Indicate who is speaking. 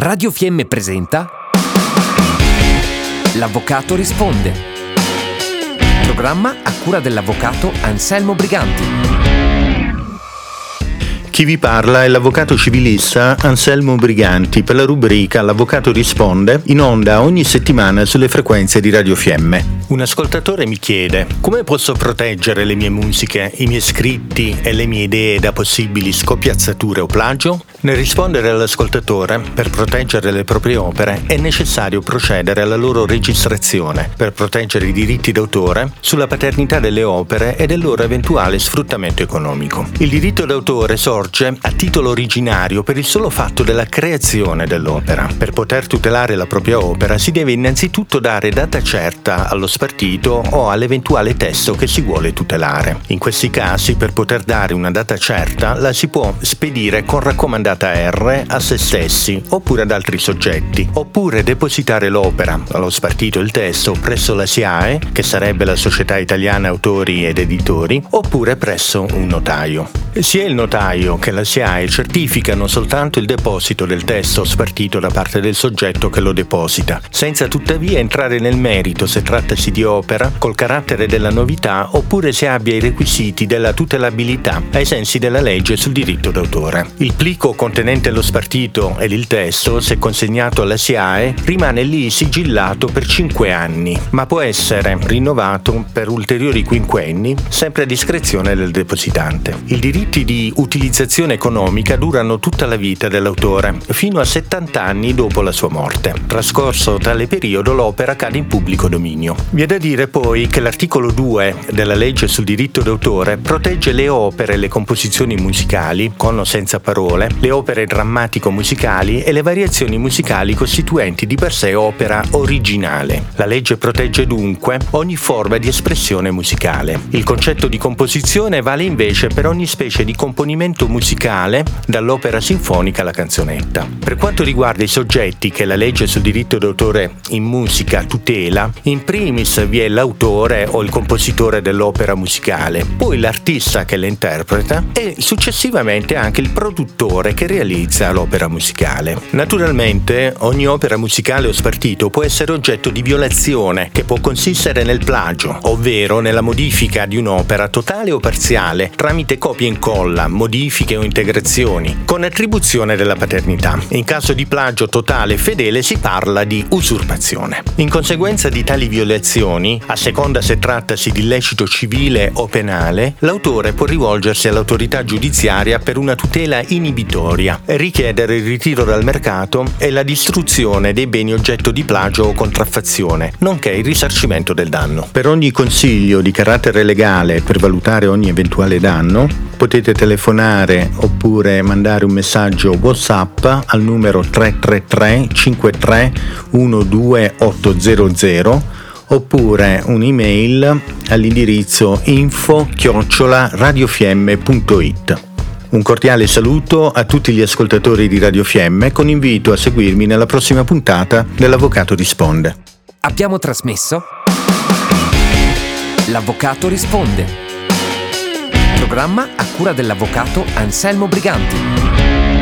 Speaker 1: Radio Fiemme presenta L'Avvocato risponde. Programma a cura dell'avvocato Anselmo Briganti.
Speaker 2: Chi vi parla è l'avvocato civilista Anselmo Briganti per la rubrica L'Avvocato risponde in onda ogni settimana sulle frequenze di Radio Fiemme. Un ascoltatore mi chiede come posso proteggere le mie musiche, i miei scritti e le mie idee da possibili scopiazzature o plagio? Nel rispondere all'ascoltatore, per proteggere le proprie opere è necessario procedere alla loro registrazione per proteggere i diritti d'autore sulla paternità delle opere e del loro eventuale sfruttamento economico. Il diritto d'autore sorge a titolo originario per il solo fatto della creazione dell'opera. Per poter tutelare la propria opera si deve innanzitutto dare data certa allo spartito o all'eventuale testo che si vuole tutelare. In questi casi, per poter dare una data certa, la si può spedire con raccomandata R a se stessi oppure ad altri soggetti, oppure depositare l'opera, allo spartito il testo, presso la SIAE, che sarebbe la Società Italiana Autori ed Editori, oppure presso un notaio. Sia il notaio che la SIAE certificano soltanto il deposito del testo spartito da parte del soggetto che lo deposita, senza tuttavia entrare nel merito se trattasi di opera col carattere della novità oppure se abbia i requisiti della tutelabilità ai sensi della legge sul diritto d'autore. Il plico contenente lo spartito ed il testo, se consegnato alla SIAE, rimane lì sigillato per 5 anni, ma può essere rinnovato per ulteriori quinquenni, sempre a discrezione del depositante. I diritti di utilizzazione economica durano tutta la vita dell'autore, fino a 70 anni dopo la sua morte. Trascorso tale periodo l'opera cade in pubblico dominio. Vi è da dire poi che l'articolo 2 della legge sul diritto d'autore protegge le opere e le composizioni musicali, con o senza parole, le opere drammatico-musicali e le variazioni musicali costituenti di per sé opera originale. La legge protegge dunque ogni forma di espressione musicale. Il concetto di composizione vale invece per ogni specie di componimento musicale, dall'opera sinfonica alla canzonetta. Per quanto riguarda i soggetti che la legge sul diritto d'autore in musica tutela, in primis vi è l'autore o il compositore dell'opera musicale, poi l'artista che la interpreta e successivamente anche il produttore che realizza l'opera musicale. Naturalmente ogni opera musicale o spartito può essere oggetto di violazione che può consistere nel plagio, ovvero nella modifica di un'opera totale o parziale tramite copia e incolla, modifiche o integrazioni, con attribuzione della paternità. In caso di plagio totale e fedele si parla di usurpazione. In conseguenza di tali violazioni, a seconda se trattasi di illecito civile o penale, l'autore può rivolgersi all'autorità giudiziaria per una tutela inibitoria e richiedere il ritiro dal mercato e la distruzione dei beni oggetto di plagio o contraffazione, nonché il risarcimento del danno. Per ogni consiglio di carattere legale per valutare ogni eventuale danno, potete telefonare oppure mandare un messaggio WhatsApp al numero 333 53 12800 oppure un'email all'indirizzo info radiofiemme.it. Un cordiale saluto a tutti gli ascoltatori di Radio Fiemme con invito a seguirmi nella prossima puntata dell'Avvocato risponde.
Speaker 1: Abbiamo trasmesso L'Avvocato risponde programma a cura dell'avvocato Anselmo Briganti.